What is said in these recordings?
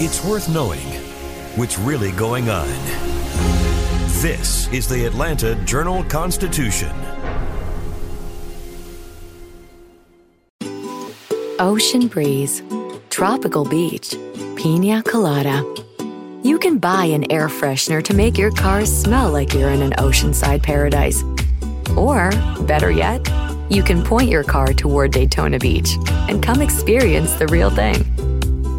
It's worth knowing what's really going on. This is the Atlanta Journal Constitution. Ocean breeze, tropical beach, pina colada. You can buy an air freshener to make your car smell like you're in an oceanside paradise. Or, better yet, you can point your car toward Daytona Beach and come experience the real thing.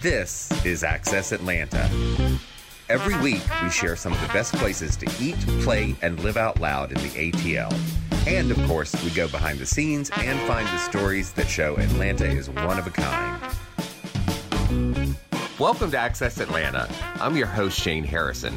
This is Access Atlanta. Every week, we share some of the best places to eat, play, and live out loud in the ATL. And of course, we go behind the scenes and find the stories that show Atlanta is one of a kind. Welcome to Access Atlanta. I'm your host, Shane Harrison.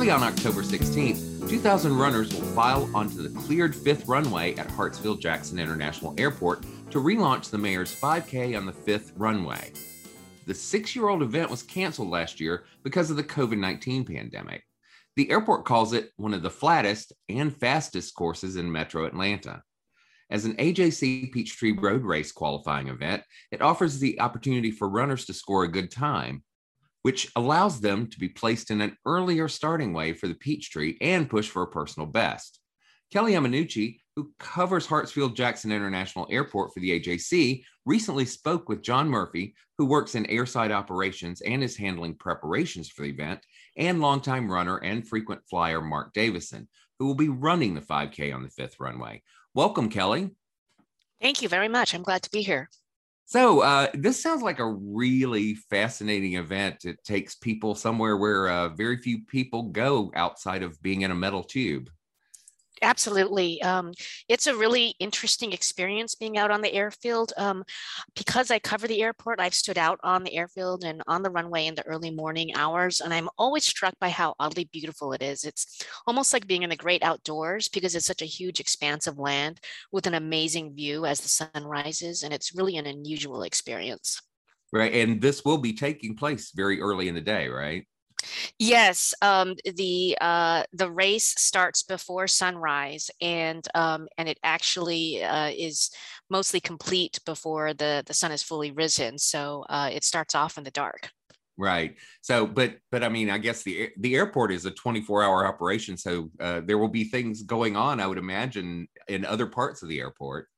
Early on October 16th, 2,000 runners will file onto the cleared fifth runway at Hartsfield Jackson International Airport to relaunch the mayor's 5K on the fifth runway. The six year old event was canceled last year because of the COVID 19 pandemic. The airport calls it one of the flattest and fastest courses in metro Atlanta. As an AJC Peachtree Road Race qualifying event, it offers the opportunity for runners to score a good time which allows them to be placed in an earlier starting way for the Peachtree and push for a personal best. Kelly Yamanouchi, who covers Hartsfield Jackson International Airport for the AJC, recently spoke with John Murphy, who works in airside operations and is handling preparations for the event, and longtime runner and frequent flyer Mark Davison, who will be running the 5K on the fifth runway. Welcome, Kelly. Thank you very much. I'm glad to be here. So uh, this sounds like a really fascinating event. It takes people somewhere where uh, very few people go outside of being in a metal tube. Absolutely. Um, it's a really interesting experience being out on the airfield. Um, because I cover the airport, I've stood out on the airfield and on the runway in the early morning hours, and I'm always struck by how oddly beautiful it is. It's almost like being in the great outdoors because it's such a huge expanse of land with an amazing view as the sun rises, and it's really an unusual experience. Right. And this will be taking place very early in the day, right? Yes, um, the uh, the race starts before sunrise, and um, and it actually uh, is mostly complete before the the sun is fully risen. So uh, it starts off in the dark. Right. So, but but I mean, I guess the the airport is a 24 hour operation, so uh, there will be things going on. I would imagine in other parts of the airport.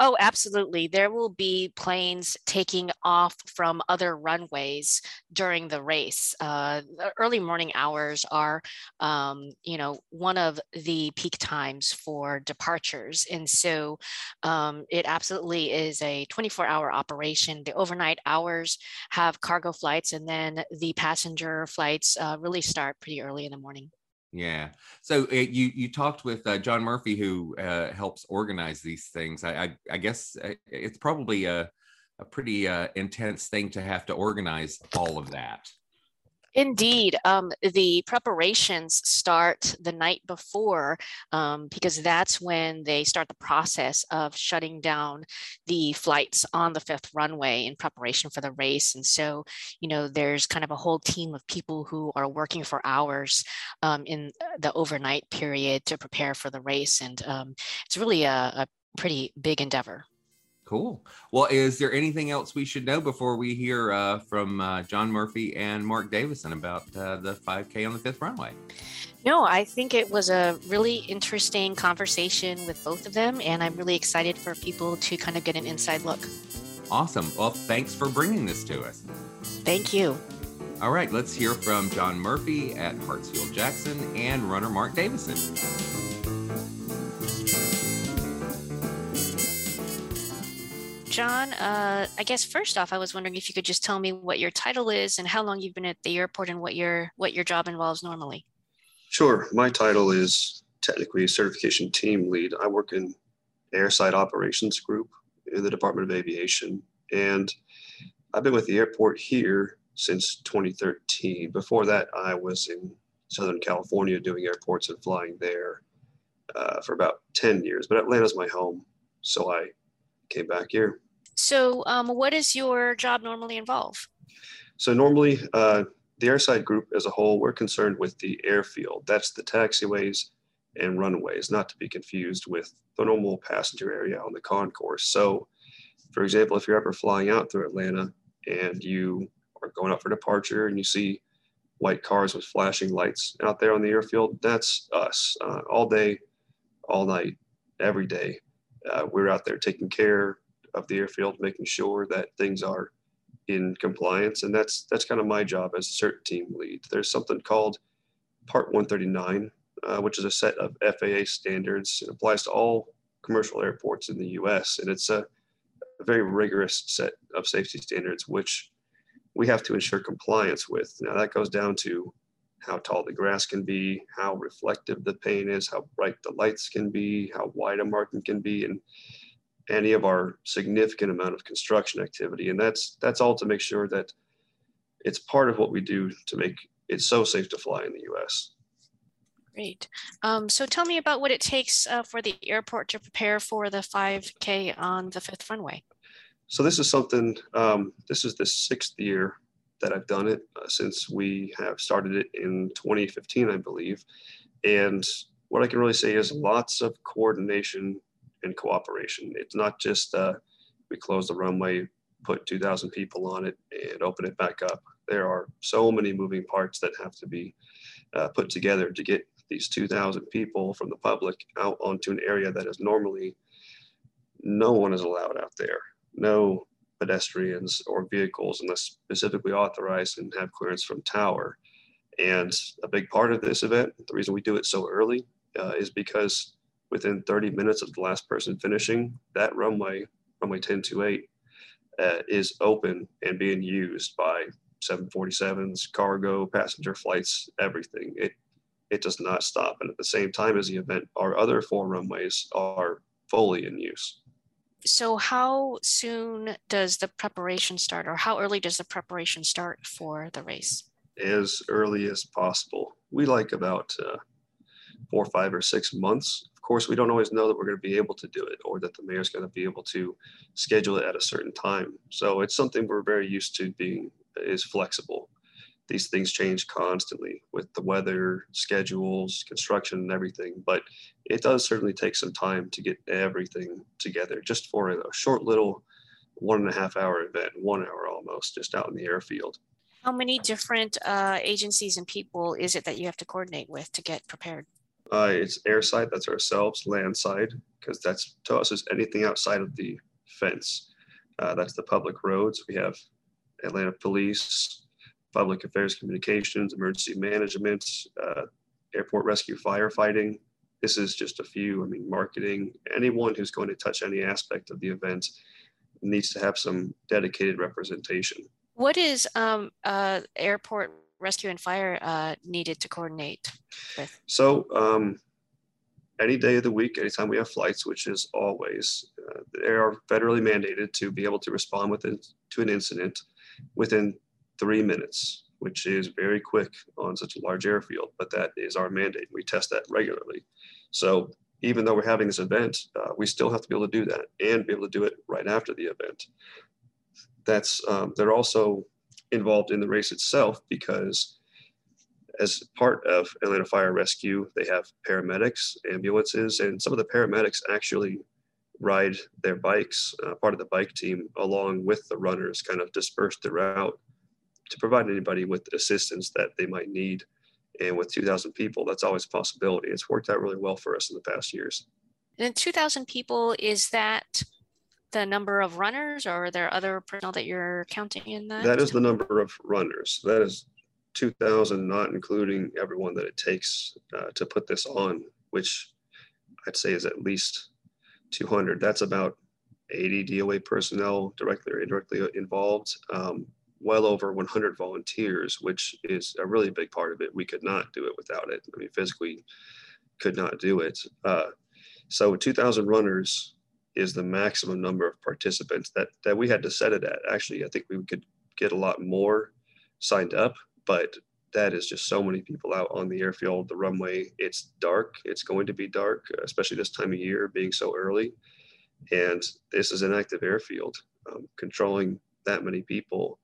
Oh, absolutely. There will be planes taking off from other runways during the race. Uh, the early morning hours are, um, you know, one of the peak times for departures. And so um, it absolutely is a 24 hour operation. The overnight hours have cargo flights, and then the passenger flights uh, really start pretty early in the morning. Yeah. So uh, you you talked with uh, John Murphy, who uh, helps organize these things. I I, I guess uh, it's probably a a pretty uh, intense thing to have to organize all of that. Indeed. Um, the preparations start the night before um, because that's when they start the process of shutting down the flights on the fifth runway in preparation for the race. And so, you know, there's kind of a whole team of people who are working for hours um, in the overnight period to prepare for the race. And um, it's really a, a pretty big endeavor. Cool. Well, is there anything else we should know before we hear uh, from uh, John Murphy and Mark Davison about uh, the 5K on the fifth runway? No, I think it was a really interesting conversation with both of them, and I'm really excited for people to kind of get an inside look. Awesome. Well, thanks for bringing this to us. Thank you. All right, let's hear from John Murphy at Hartsfield Jackson and runner Mark Davison. John, uh, I guess first off, I was wondering if you could just tell me what your title is and how long you've been at the airport and what your what your job involves normally. Sure. My title is technically certification team lead. I work in airside operations group in the Department of Aviation, and I've been with the airport here since 2013. Before that, I was in Southern California doing airports and flying there uh, for about 10 years. But Atlanta's my home, so I came back here. So, um, what does your job normally involve? So, normally, uh, the airside group as a whole, we're concerned with the airfield. That's the taxiways and runways, not to be confused with the normal passenger area on the concourse. So, for example, if you're ever flying out through Atlanta and you are going up for departure and you see white cars with flashing lights out there on the airfield, that's us uh, all day, all night, every day. Uh, we're out there taking care of the airfield, making sure that things are in compliance, and that's that's kind of my job as a cert team lead. There's something called Part 139, uh, which is a set of FAA standards. It applies to all commercial airports in the U.S., and it's a, a very rigorous set of safety standards, which we have to ensure compliance with. Now that goes down to how tall the grass can be, how reflective the paint is, how bright the lights can be, how wide a marking can be, and any of our significant amount of construction activity. And that's that's all to make sure that it's part of what we do to make it so safe to fly in the U.S. Great. Um, so tell me about what it takes uh, for the airport to prepare for the 5K on the fifth runway. So this is something. Um, this is the sixth year that I've done it uh, since we have started it in 2015, I believe. And what I can really say is lots of coordination and cooperation. It's not just uh, we close the runway, put 2,000 people on it, and open it back up. There are so many moving parts that have to be uh, put together to get these 2,000 people from the public out onto an area that is normally no one is allowed out there. No pedestrians or vehicles unless specifically authorized and have clearance from tower. And a big part of this event, the reason we do it so early, uh, is because within 30 minutes of the last person finishing, that runway, runway 1028, uh, is open and being used by 747s, cargo, passenger flights, everything. It it does not stop. And at the same time as the event, our other four runways are fully in use so how soon does the preparation start or how early does the preparation start for the race as early as possible we like about uh, four five or six months of course we don't always know that we're going to be able to do it or that the mayor's going to be able to schedule it at a certain time so it's something we're very used to being is flexible these things change constantly with the weather, schedules, construction, and everything. But it does certainly take some time to get everything together just for a short little one and a half hour event, one hour almost, just out in the airfield. How many different uh, agencies and people is it that you have to coordinate with to get prepared? Uh, it's airside, that's ourselves, landside, because that's to us is anything outside of the fence. Uh, that's the public roads. We have Atlanta Police, public affairs communications, emergency management, uh, airport rescue firefighting. This is just a few. I mean, marketing. Anyone who's going to touch any aspect of the event needs to have some dedicated representation. What is um, uh, airport rescue and fire uh, needed to coordinate with? So, um, any day of the week, anytime we have flights, which is always, uh, they are federally mandated to be able to respond within to an incident within three minutes, which is very quick on such a large airfield, but that is our mandate. We test that regularly. So even though we're having this event, uh, we still have to be able to do that and be able to do it right after the event. That's um, they're also involved in the race itself because as part of Atlanta Fire Rescue, they have paramedics, ambulances, and some of the paramedics actually ride their bikes, uh, part of the bike team, along with the runners, kind of dispersed throughout to provide anybody with assistance that they might need. And with 2,000 people, that's always a possibility. It's worked out really well for us in the past years. And 2,000 people, is that the number of runners or are there other personnel that you're counting in that? That is the number of runners. That is 2,000, not including everyone that it takes uh, to put this on, which I'd say is at least 200. That's about 80 DOA personnel directly or indirectly involved. Um, well over 100 volunteers, which is a really big part of it. We could not do it without it. I mean, physically could not do it. Uh, so 2,000 runners is the maximum number of participants that, that we had to set it at. Actually, I think we could get a lot more signed up, but that is just so many people out on the airfield, the runway. It's dark. It's going to be dark, especially this time of year, being so early. And this is an active airfield. Um, controlling that many people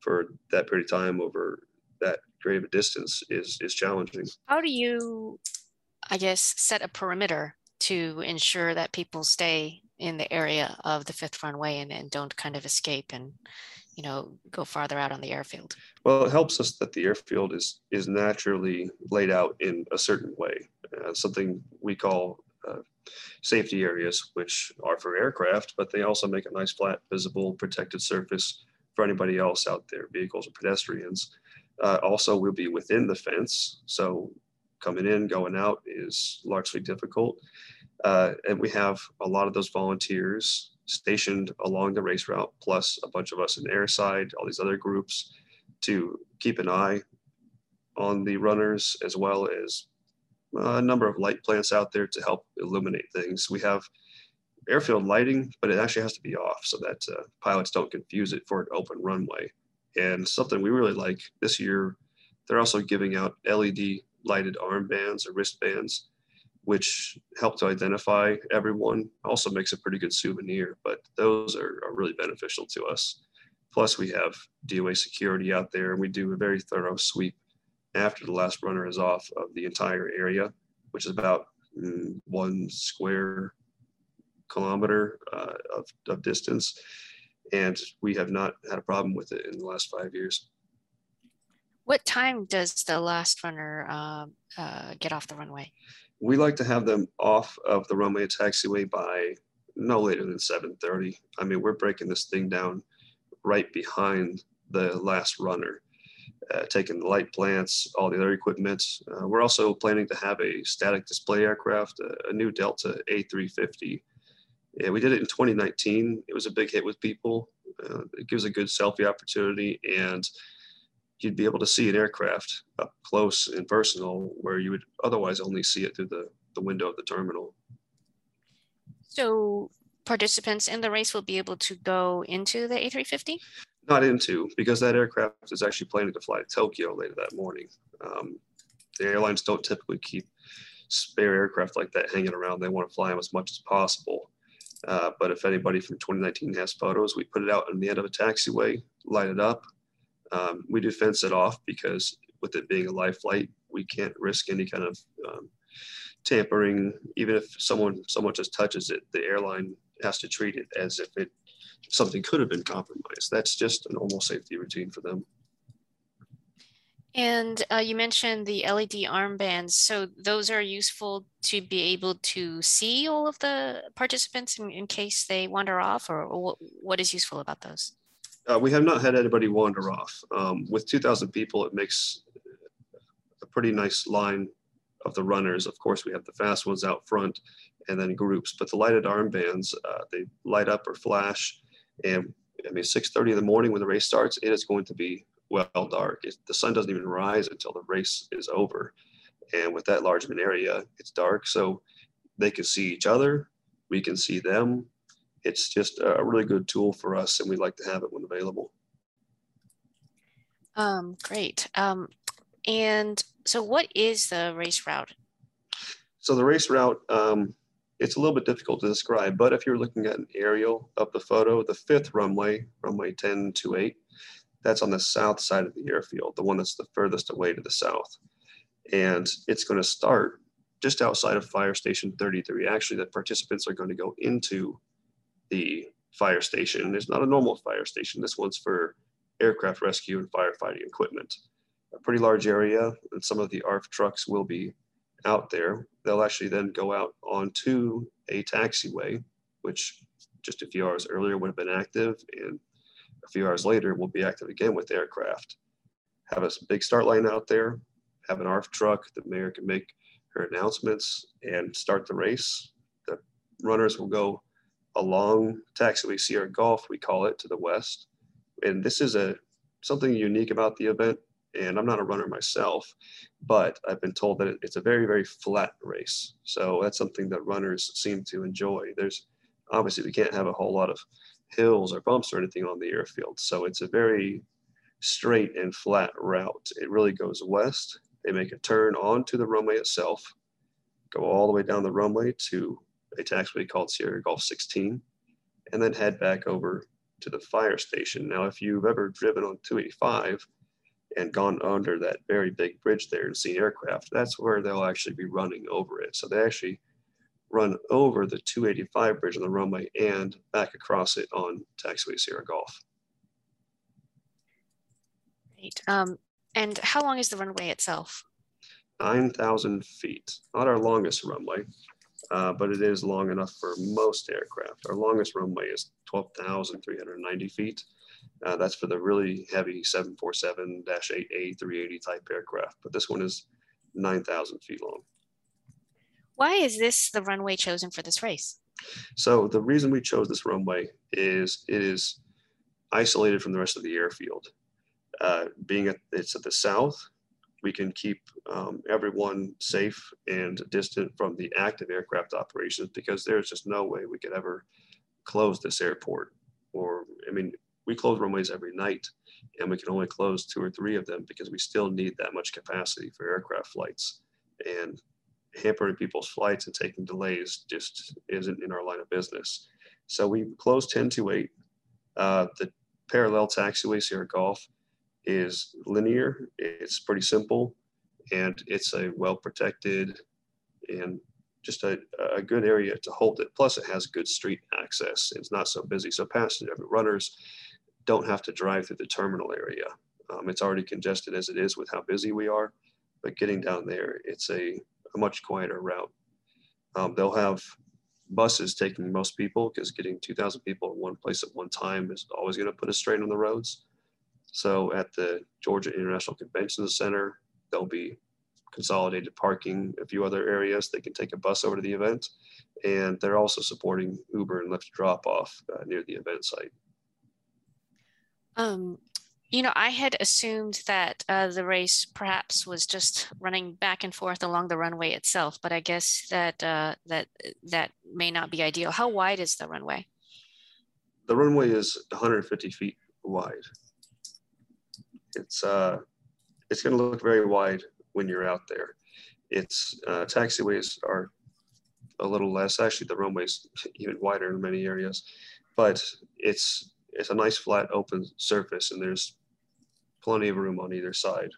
for that period of time over that great of a distance is is challenging. How do you, I guess, set a perimeter to ensure that people stay in the area of the fifth runway and, and don't kind of escape and you know go farther out on the airfield well it helps us that the airfield is is naturally laid out in a certain way uh, something we call uh, safety areas which are for aircraft but they also make a nice flat visible protected surface for anybody else out there, vehicles or pedestrians. Uh, also, we'll be within the fence, so coming in, going out is largely difficult. Uh, and we have a lot of those volunteers stationed along the race route, plus a bunch of us in airside, all these other groups to keep an eye on the runners, as well as a number of light plants out there to help illuminate things. We have airfield lighting, but it actually has to be off so that uh, pilots don't confuse it for an open runway. And something we really like this year, they're also giving out LED lighted armbands or wristbands, which help to identify everyone. Also makes a pretty good souvenir, but those are, are really beneficial to us. Plus, we have DOA security out there, and we do a very thorough sweep after the last runner is off of the entire area, which is about mm, one square kilometer uh, of, of distance. And we have not had a problem with it in the last five years. What time does the last runner uh, uh, get off the runway? We like to have them off of the runway taxiway by no later than 7.30. I mean, we're breaking this thing down right behind the last runner, uh, taking the light plants, all the other equipment. Uh, we're also planning to have a static display aircraft, a, new Delta A350 yeah, we did it in 2019. It was a big hit with people. Uh, it gives a good selfie opportunity, and you'd be able to see an aircraft up close and personal where you would otherwise only see it through the, the window of the terminal. So participants in the race will be able to go into the A350? Not into, because that aircraft is actually planning to fly to Tokyo later that morning. Um, the airlines don't typically keep spare aircraft like that hanging around. They want to fly them as much as possible. Uh, but if anybody from 2019 has photos, we put it out on the end of a taxiway, light it up. Um, we do fence it off because with it being a live flight, we can't risk any kind of um, tampering. Even if someone someone just touches it, the airline has to treat it as if it something could have been compromised. That's just a normal safety routine for them. And uh, you mentioned the LED armbands. So those are useful to be able to see all of the participants in, in case they wander off, or, or what is useful about those? Uh, we have not had anybody wander off. Um, with 2,000 people, it makes a pretty nice line of the runners. Of course, we have the fast ones out front and then groups, but the lighted armbands, uh, they light up or flash. And I mean, 6.30 in the morning when the race starts, it is going to be well dark. It, the sun doesn't even rise until the race is over. And with that large of an area, it's dark. So they can see each other. We can see them. It's just a really good tool for us, and we like to have it when available. Um, great. Um, and so, what is the race route? So the race route, um, it's a little bit difficult to describe, but if you're looking at an aerial of the photo, the fifth runway, runway 10 to 8, that's on the south side of the airfield, the one that's the furthest away to the south. And it's going to start just outside of Fire Station 33. Actually, the participants are going to go into the fire station. It's not a normal fire station. This one's for aircraft rescue and firefighting equipment. A pretty large area, and some of the ARF trucks will be out there. They'll actually then go out onto a taxiway, which just a few hours earlier would have been active, and a few hours later will be active again with aircraft. Have a big start line out there, have an ARF truck, the mayor can make her announcements and start the race. The runners will go along taxiway Sierra Golf, we call it, to the west. And this is a something unique about the event. And I'm not a runner myself, but I've been told that it's a very, very flat race. So that's something that runners seem to enjoy. There's obviously we can't have a whole lot of hills or bumps or anything on the airfield. So it's a very straight and flat route. It really goes west. They make a turn onto the runway itself, go all the way down the runway to a taxiway called Sierra Golf 16, and then head back over to the fire station. Now, if you've ever driven on 285 and gone under that very big bridge there and seen aircraft, that's where they'll actually be running over it. So they actually run over the 285 bridge on the runway and back across it on taxiway Sierra Golf. Great. Um, and how long is the runway itself? 9,000 feet. Not our longest runway, uh, but it is long enough for most aircraft. Our longest runway is 12,390 feet. Uh, that's for the really heavy 747-8A 380 type aircraft, but this one is 9,000 feet long. Why is this the runway chosen for this race? So the reason we chose this runway is it is isolated from the rest of the airfield. Uh, being at, it's at the south, we can keep um, everyone safe and distant from the active aircraft operations because there's just no way we could ever close this airport. Or, I mean, we close runways every night and we can only close two or three of them because we still need that much capacity for aircraft flights. And hampering people's flights and taking delays just isn't in our line of business. So we closed 10 to 8. Uh, the parallel taxiway Sierra Golf is linear. It's pretty simple, and it's a well protected and just a, a good area to hold it. Plus, it has good street access. It's not so busy, so passenger runners don't have to drive through the terminal area. Um, it's already congested as it is with how busy we are, but getting down there, it's a, a much quieter route. Um, they'll have buses taking most people because getting 2,000 people in one place at one time is always going to put a strain on the roads. So at the Georgia International Convention Center, there'll be consolidated parking, a few other areas. They can take a bus over to the event. And they're also supporting Uber and Lyft drop off uh, near the event site. Um, you know, I had assumed that uh, the race perhaps was just running back and forth along the runway itself, but I guess that uh, that that may not be ideal. How wide is the runway? The runway is 150 feet wide it's uh, it's going to look very wide when you're out there. It's uh, taxiways are a little less. Actually, the runway's even wider in many areas, but it's it's a nice flat open surface, and there's plenty of room on either side.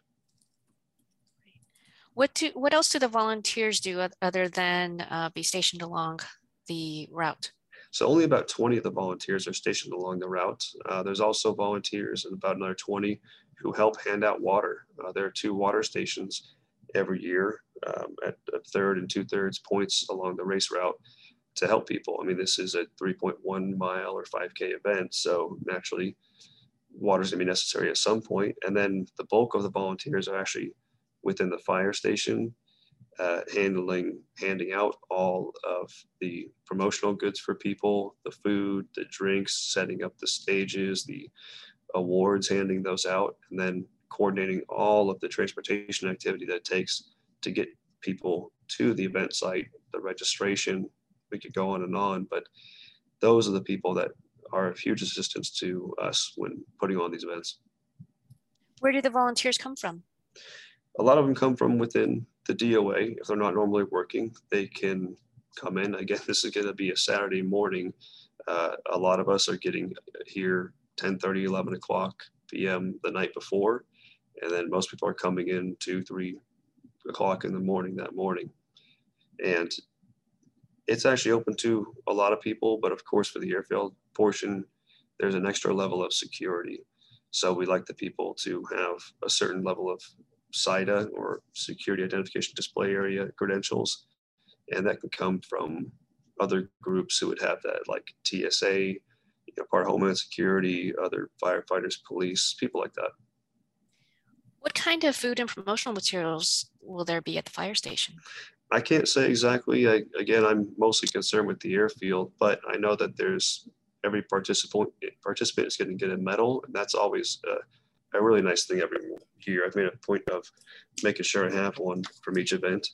What do what else do the volunteers do other than uh, be stationed along the route? So only about 20 of the volunteers are stationed along the route. Uh, there's also volunteers and about another 20 who help hand out water. Uh, there are two water stations every year um, at a third and two thirds points along the race route to help people. I mean, this is a 3.1 mile or 5K event, so naturally, water is going to be necessary at some point. And then the bulk of the volunteers are actually within the fire station, uh, handling, handing out all of the promotional goods for people, the food, the drinks, setting up the stages, the awards, handing those out, and then coordinating all of the transportation activity that it takes to get people to the event site, the registration. We could go on and on, but those are the people that are of huge assistance to us when putting on these events. Where do the volunteers come from? A lot of them come from within the DOA. If they're not normally working, they can come in. Again, this is going to be a Saturday morning. Uh, a lot of us are getting here 10 30 11 o'clock p.m the night before and then most people are coming in 2 3 o'clock in the morning that morning and it's actually open to a lot of people. But of course, for the airfield portion, there's an extra level of security. So we like the people to have a certain level of SIDA or security identification display area credentials. And that can come from other groups who would have that, like TSA, you know, part of Homeland Security, other firefighters, police, people like that. What kind of food and promotional materials will there be at the fire station? I can't say exactly. I, again, I'm mostly concerned with the airfield, but I know that there's every participant participant is going to get a medal, and that's always a, a really nice thing every year. I've made a point of making sure I have one from each event.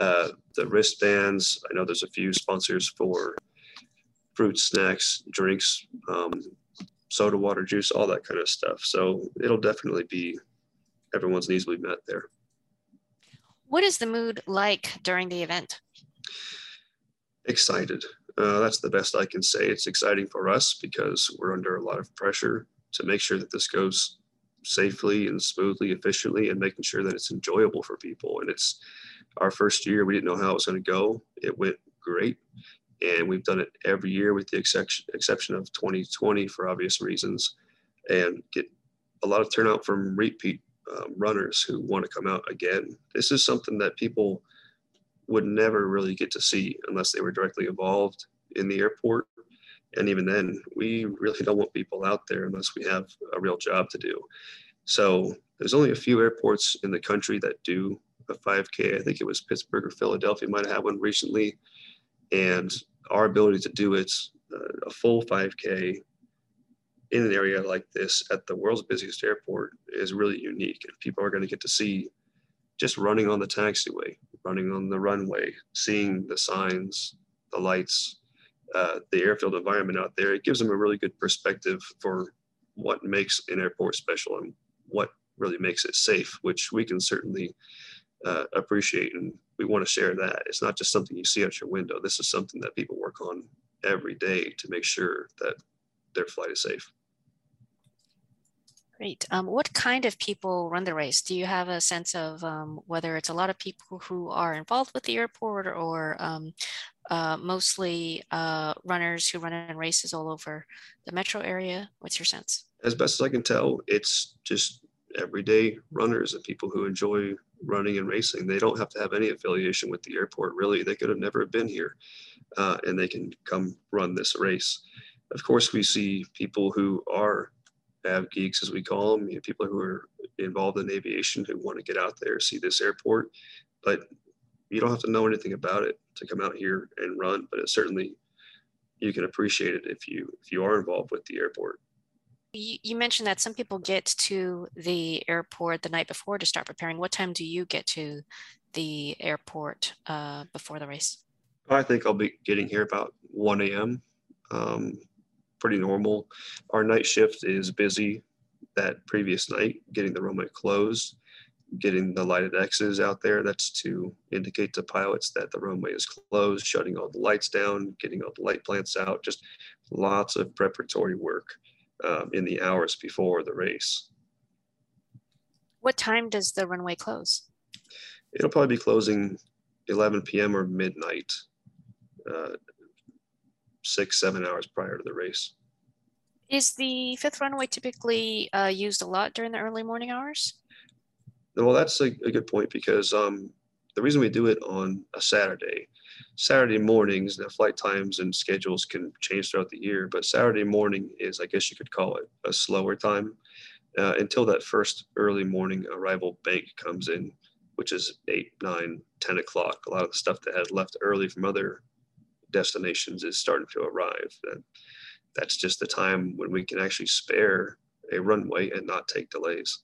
Uh, the wristbands. I know there's a few sponsors for fruit snacks, drinks, um, soda water, juice, all that kind of stuff. So it'll definitely be everyone's needs will be met there. What is the mood like during the event? Excited. Uh, that's the best I can say. It's exciting for us because we're under a lot of pressure to make sure that this goes safely and smoothly, efficiently, and making sure that it's enjoyable for people. And it's our first year. We didn't know how it was going to go. It went great. And we've done it every year with the exception, exception of 2020 for obvious reasons and get a lot of turnout from repeat um, runners who want to come out again. This is something that people would never really get to see unless they were directly involved in the airport. And even then, we really don't want people out there unless we have a real job to do. So there's only a few airports in the country that do a 5K. I think it was Pittsburgh or Philadelphia might have had one recently. And our ability to do it, uh, a full 5K in an area like this at the world's busiest airport is really unique. And people are going to get to see just running on the taxiway, running on the runway, seeing the signs, the lights, uh, the airfield environment out there. It gives them a really good perspective for what makes an airport special and what really makes it safe, which we can certainly uh, appreciate and we want to share that. It's not just something you see out your window. This is something that people work on every day to make sure that their flight is safe. Great. Um, what kind of people run the race? Do you have a sense of um, whether it's a lot of people who are involved with the airport or um, uh, mostly uh, runners who run in races all over the metro area? What's your sense? As best as I can tell, it's just everyday runners and people who enjoy running and racing. They don't have to have any affiliation with the airport, really. They could have never been here uh, and they can come run this race. Of course, we see people who are av geeks, as we call them, you know, people who are involved in aviation who want to get out there, see this airport. But you don't have to know anything about it to come out here and run, but it certainly you can appreciate it if you if you are involved with the airport. You, mentioned that some people get to the airport the night before to start preparing. What time do you get to the airport uh, before the race? I think I'll be getting here about 1 a.m. Um, pretty normal. Our night shift is busy that previous night, getting the runway closed, getting the lighted X's out there. That's to indicate to pilots that the runway is closed, shutting all the lights down, getting all the light plants out, just lots of preparatory work um, in the hours before the race. What time does the runway close? It'll probably be closing 11 p.m. or midnight. Uh, six, seven hours prior to the race. Is the fifth runway typically uh, used a lot during the early morning hours? Well, that's a, a good point because um, the reason we do it on a Saturday, Saturday mornings, the flight times and schedules can change throughout the year, but Saturday morning is, I guess you could call it, a slower time uh, until that first early morning arrival bank comes in, which is 8, 9, 10 o'clock. A lot of the stuff that had left early from other destinations is starting to arrive. And that's just the time when we can actually spare a runway and not take delays.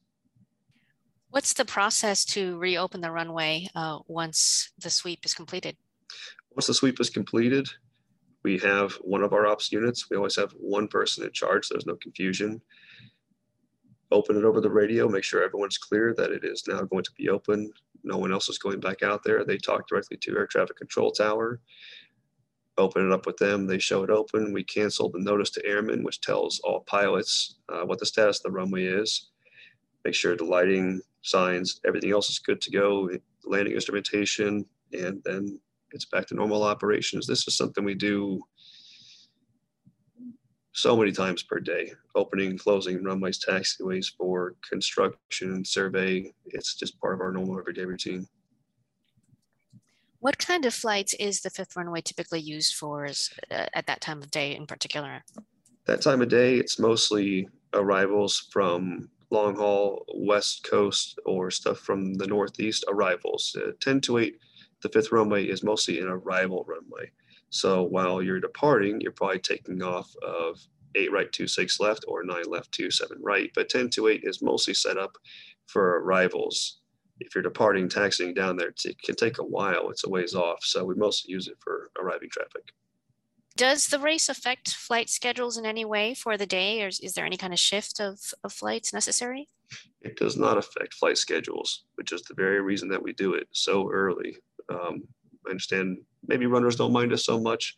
What's the process to reopen the runway uh, once the sweep is completed? Once the sweep is completed, we have one of our ops units. We always have one person in charge. So there's no confusion. Open it over the radio, make sure everyone's clear that it is now going to be open. No one else is going back out there. They talk directly to air traffic control tower open it up with them. They show it open. We cancel the notice to airmen, which tells all pilots uh, what the status of the runway is. Make sure the lighting, signs, everything else is good to go, landing instrumentation, and then it's back to normal operations. This is something we do so many times per day, opening, closing runways, taxiways for construction, and survey. It's just part of our normal everyday routine. What kind of flights is the fifth runway typically used for uh, at that time of day in particular? That time of day, it's mostly arrivals from long haul, west coast, or stuff from the northeast arrivals. Uh, 10 to 8, the fifth runway is mostly an arrival runway. So while you're departing, you're probably taking off of eight right, two six left, or nine left, two seven right. But 10 to 8 is mostly set up for arrivals. If you're departing, taxiing down there, it can take a while. It's a ways off. So we mostly use it for arriving traffic. Does the race affect flight schedules in any way for the day, or is there any kind of shift of, of flights necessary? It does not affect flight schedules, which is the very reason that we do it so early. Um, I understand maybe runners don't mind us so much,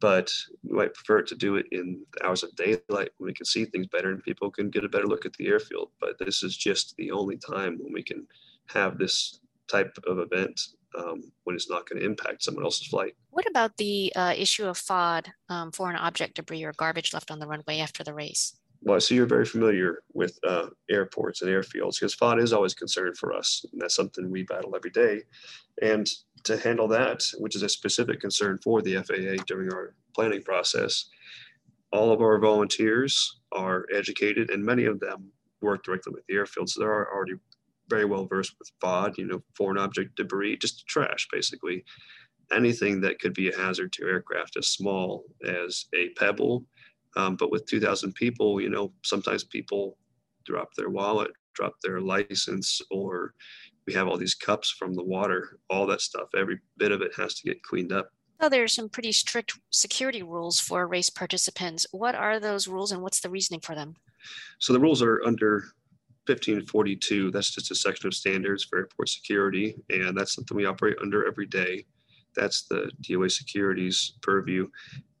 but we might prefer to do it in the hours of daylight when we can see things better and people can get a better look at the airfield. But this is just the only time when we can have this type of event um, when it's not going to impact someone else's flight. What about the uh, issue of FOD, um, foreign object debris or garbage left on the runway after the race? Well, so you're very familiar with uh, airports and airfields because FOD is always a concern for us. And that's something we battle every day. And to handle that, which is a specific concern for the FAA during our planning process, all of our volunteers are educated and many of them work directly with the airfield. So they're already very well versed with FOD, you know, foreign object debris, just trash basically. Anything that could be a hazard to aircraft as small as a pebble. Um, but with 2,000 people, you know, sometimes people drop their wallet, drop their license, or we have all these cups from the water, all that stuff, every bit of it has to get cleaned up. So there are some pretty strict security rules for race participants. What are those rules and what's the reasoning for them? So the rules are under 1542, that's just a section of standards for airport security, and that's something we operate under every day. That's the DOA Security's purview.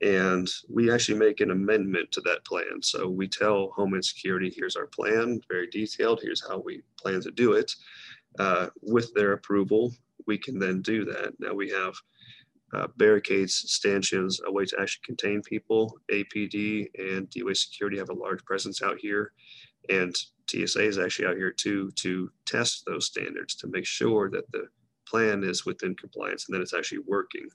And we actually make an amendment to that plan. So we tell Homeland Security, here's our plan, very detailed, here's how we plan to do it. Uh, with their approval, we can then do that. Now we have uh, barricades, stanchions, a way to actually contain people. APD and DOA Security have a large presence out here. And TSA is actually out here too to test those standards to make sure that the plan is within compliance and that it's actually working.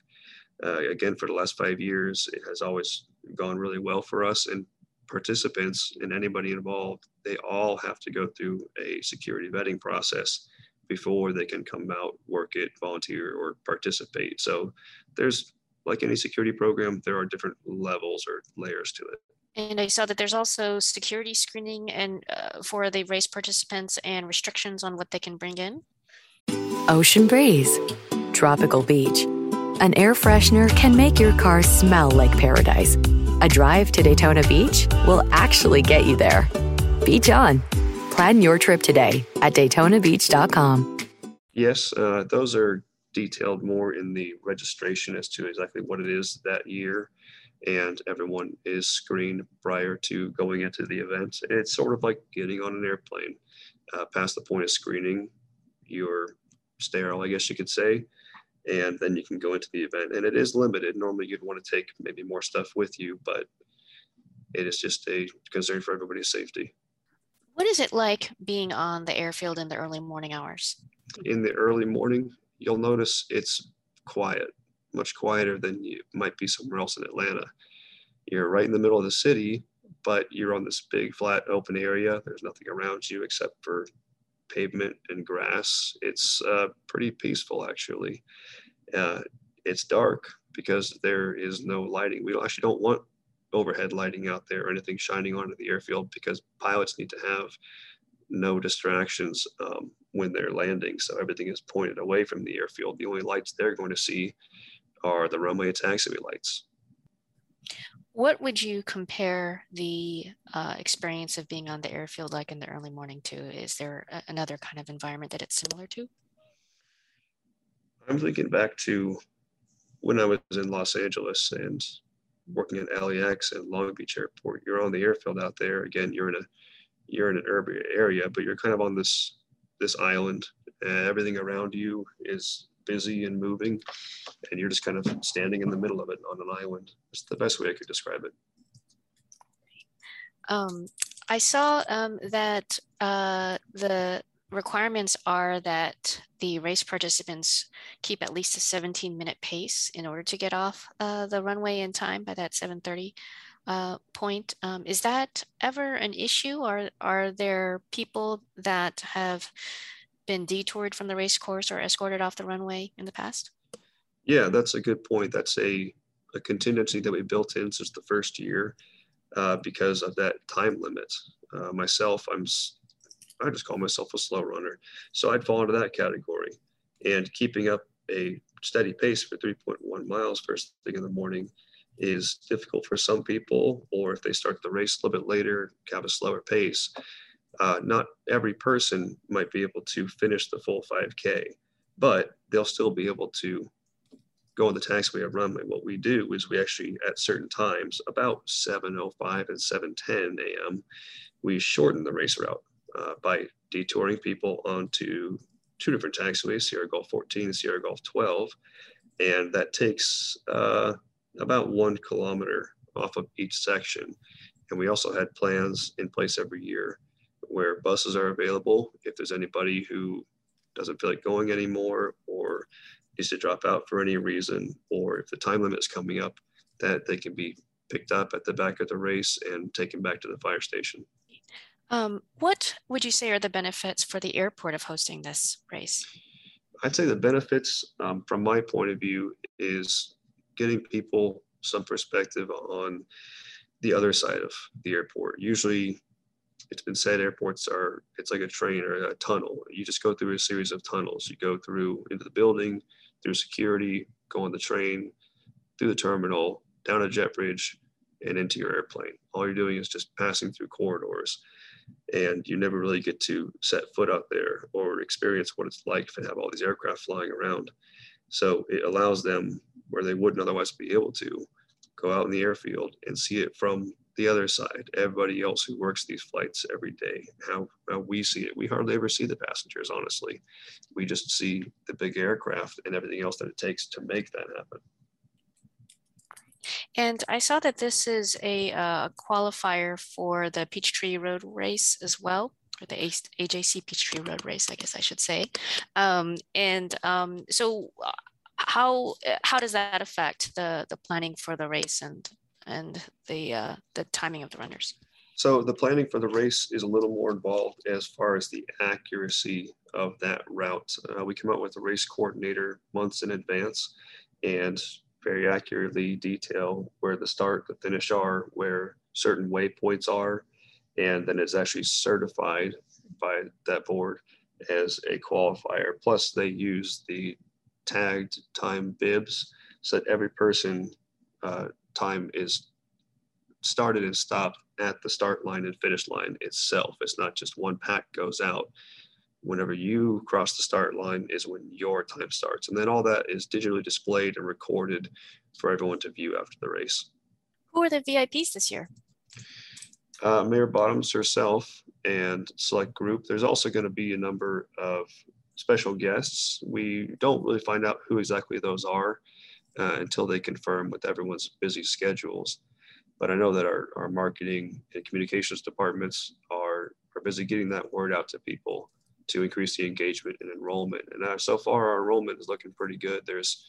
Uh, again, for the last five years, it has always gone really well for us. And participants and anybody involved, they all have to go through a security vetting process before they can come out, work it, volunteer, or participate. So there's like any security program, there are different levels or layers to it. And I saw that there's also security screening and uh, for the race participants and restrictions on what they can bring in. Ocean breeze, tropical beach. An air freshener can make your car smell like paradise. A drive to Daytona Beach will actually get you there. Beach on. Plan your trip today at DaytonaBeach.com. Yes, uh, those are detailed more in the registration as to exactly what it is that year and everyone is screened prior to going into the event. It's sort of like getting on an airplane. Uh, past the point of screening, you're sterile, I guess you could say, and then you can go into the event. And it is limited. Normally, you'd want to take maybe more stuff with you, but it is just a concern for everybody's safety. What is it like being on the airfield in the early morning hours? In the early morning, you'll notice it's quiet much quieter than you might be somewhere else in Atlanta. You're right in the middle of the city, but you're on this big flat open area. There's nothing around you except for pavement and grass. It's uh, pretty peaceful actually. Uh, it's dark because there is no lighting. We actually don't want overhead lighting out there or anything shining onto the airfield because pilots need to have no distractions um, when they're landing. So everything is pointed away from the airfield. The only lights they're going to see are the runway taxiway lights. What would you compare the uh, experience of being on the airfield like in the early morning to? Is there a, another kind of environment that it's similar to? I'm thinking back to when I was in Los Angeles and working at LAX and Long Beach Airport. You're on the airfield out there. Again, you're in a you're in an urban area, but you're kind of on this this island. and everything around you is busy and moving, and you're just kind of standing in the middle of it on an island. It's the best way I could describe it. Um, I saw um, that uh, the requirements are that the race participants keep at least a 17 minute pace in order to get off uh, the runway in time by that 730 uh, point. Um, is that ever an issue? Are, are there people that have been detoured from the race course or escorted off the runway in the past? Yeah, that's a good point. That's a, a contingency that we built in since the first year uh, because of that time limit. Uh, myself, I'm I just call myself a slow runner, so I'd fall into that category. And keeping up a steady pace for 3.1 miles first thing in the morning is difficult for some people, or if they start the race a little bit later, have a slower pace. Uh, not every person might be able to finish the full 5K, but they'll still be able to go on the taxiway or runway. What we do is we actually, at certain times, about 7.05 and 7.10 a.m., we shorten the race route uh, by detouring people onto two different taxiways, Sierra Golf 14 and Sierra Golf 12. And that takes uh, about one kilometer off of each section. And we also had plans in place every year where buses are available if there's anybody who doesn't feel like going anymore or needs to drop out for any reason, or if the time limit is coming up, that they can be picked up at the back of the race and taken back to the fire station. Um, what would you say are the benefits for the airport of hosting this race? I'd say the benefits, um, from my point of view, is getting people some perspective on the other side of the airport. Usually, it's been said airports are it's like a train or a tunnel. You just go through a series of tunnels. You go through into the building, through security, go on the train, through the terminal, down a jet bridge, and into your airplane. All you're doing is just passing through corridors and you never really get to set foot out there or experience what it's like to have all these aircraft flying around. So it allows them where they wouldn't otherwise be able to go out in the airfield and see it from the other side. Everybody else who works these flights every day, how, how we see it. We hardly ever see the passengers, honestly. We just see the big aircraft and everything else that it takes to make that happen. And I saw that this is a uh, qualifier for the Peachtree Road Race as well, or the AJC Peachtree Road Race, I guess I should say. Um, and um, so, uh, how how does that affect the the planning for the race and and the uh, the timing of the runners? So the planning for the race is a little more involved as far as the accuracy of that route. Uh, we come out with a race coordinator months in advance, and very accurately detail where the start, the finish are, where certain waypoints are, and then it's actually certified by that board as a qualifier. Plus, they use the tagged time bibs so that every person uh, time is started and stopped at the start line and finish line itself. It's not just one pack goes out whenever you cross the start line is when your time starts. And then all that is digitally displayed and recorded for everyone to view after the race. Who are the VIPs this year? Uh, Mayor Bottoms herself and select group. There's also going to be a number of special guests. We don't really find out who exactly those are uh, until they confirm with everyone's busy schedules. But I know that our, our marketing and communications departments are, are busy getting that word out to people to increase the engagement and enrollment. And uh, so far, our enrollment is looking pretty good. There's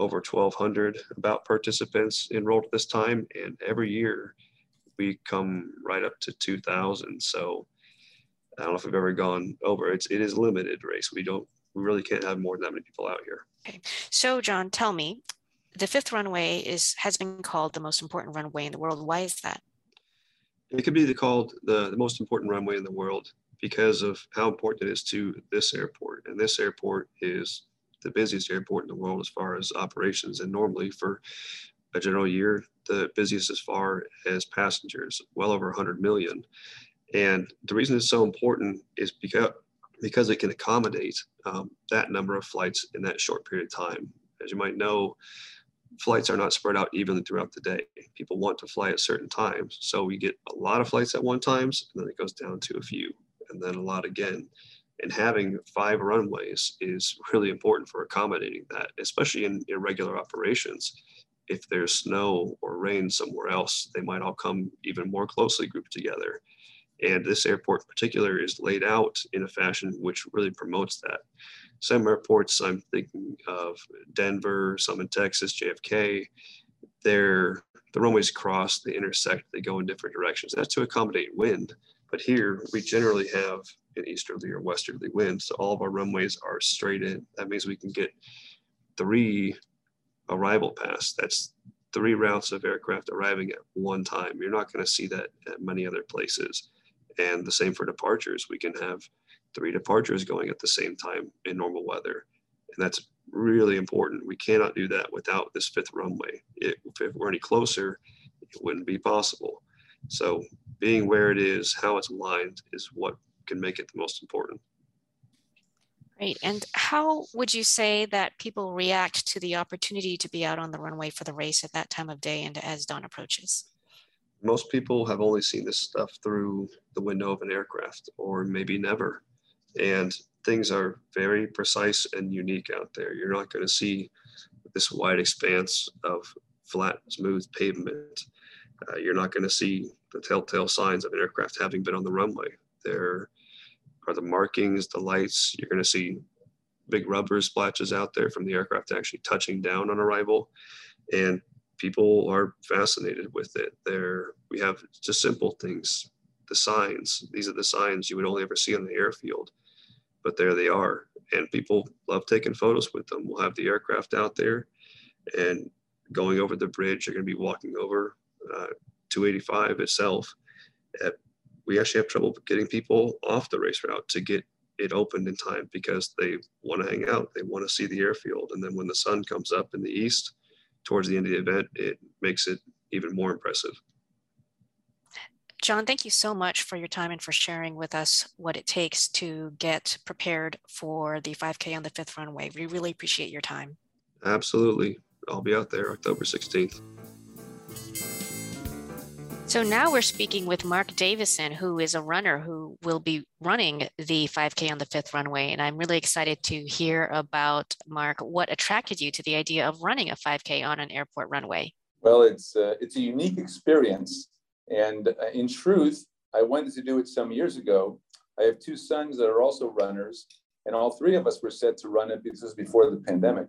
over 1,200 about participants enrolled at this time, and every year we come right up to 2,000. So I don't know if we've ever gone over. It's it is limited race. We don't we really can't have more than that many people out here. Okay, so John, tell me, the fifth runway is has been called the most important runway in the world. Why is that? It could be called the, the most important runway in the world because of how important it is to this airport. And this airport is the busiest airport in the world as far as operations. And normally for a general year, the busiest as far as passengers, well over 100 million. And the reason it's so important is because because it can accommodate um, that number of flights in that short period of time. As you might know, flights are not spread out evenly throughout the day. People want to fly at certain times. So we get a lot of flights at one times, and then it goes down to a few and then a lot again. And having five runways is really important for accommodating that, especially in irregular operations. If there's snow or rain somewhere else, they might all come even more closely grouped together. And this airport in particular is laid out in a fashion which really promotes that. Some airports, I'm thinking of Denver, some in Texas, JFK, they're, the runways cross, they intersect, they go in different directions. That's to accommodate wind. But here we generally have an easterly or westerly wind. So all of our runways are straight in. That means we can get three arrival paths. That's three routes of aircraft arriving at one time. You're not going to see that at many other places. And the same for departures. We can have three departures going at the same time in normal weather. And that's really important. We cannot do that without this fifth runway. It, if it were any closer, it wouldn't be possible. So being where it is, how it's aligned is what can make it the most important. Great. And how would you say that people react to the opportunity to be out on the runway for the race at that time of day and as dawn approaches? Most people have only seen this stuff through the window of an aircraft or maybe never. And things are very precise and unique out there. You're not going to see this wide expanse of flat, smooth pavement. Uh, you're not going to see the telltale signs of an aircraft having been on the runway. There are the markings, the lights. You're going to see big rubber splashes out there from the aircraft actually touching down on arrival. And people are fascinated with it. There, we have just simple things, the signs. These are the signs you would only ever see on the airfield but there they are. And people love taking photos with them. We'll have the aircraft out there and going over the bridge. They're going to be walking over uh, 285 itself. Uh, we actually have trouble getting people off the race route to get it opened in time because they want to hang out. They want to see the airfield. And then when the sun comes up in the east towards the end of the event, it makes it even more impressive. John, thank you so much for your time and for sharing with us what it takes to get prepared for the 5K on the fifth runway. We really appreciate your time. Absolutely. I'll be out there October 16th. So now we're speaking with Mark Davison, who is a runner who will be running the 5K on the fifth runway. And I'm really excited to hear about, Mark, what attracted you to the idea of running a 5K on an airport runway? Well, it's, uh, it's a unique experience. And uh, in truth, I wanted to do it some years ago. I have two sons that are also runners, and all three of us were set to run it because this was before the pandemic.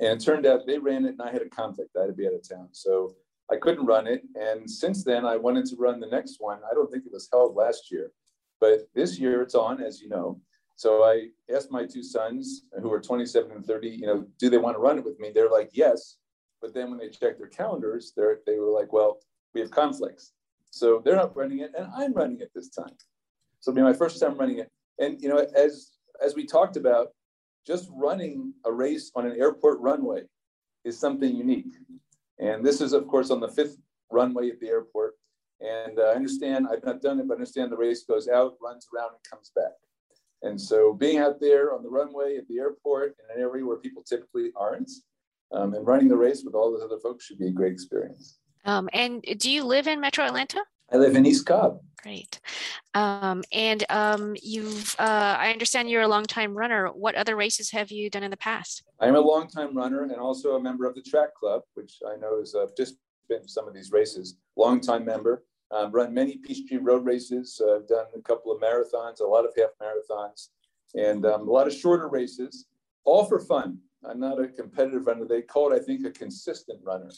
And it turned out they ran it, and I had a conflict. I had to be out of town. So I couldn't run it. And since then, I wanted to run the next one. I don't think it was held last year, but this year it's on, as you know. So I asked my two sons, who are 27 and 30, you know, do they want to run it with me? They're like, yes. But then when they checked their calendars, they were like, well, we have conflicts. So they're not running it, and I'm running it this time. So it'll be my first time running it. And you know, as as we talked about, just running a race on an airport runway is something unique. And this is, of course, on the fifth runway at the airport. And uh, I understand, I've not done it, but I understand the race goes out, runs around, and comes back. And so being out there on the runway at the airport in an area where people typically aren't, um, and running the race with all those other folks should be a great experience. Um, and do you live in Metro Atlanta? I live in East Cobb. Great. Um, and um, you've, uh, I understand you're a longtime runner. What other races have you done in the past? I'm a longtime runner and also a member of the track club, which I know is a participant in some of these races. Longtime member. Um, run many Peachtree Road races. Uh, done a couple of marathons, a lot of half marathons, and um, a lot of shorter races, all for fun. I'm not a competitive runner. They call it, I think, a consistent runner.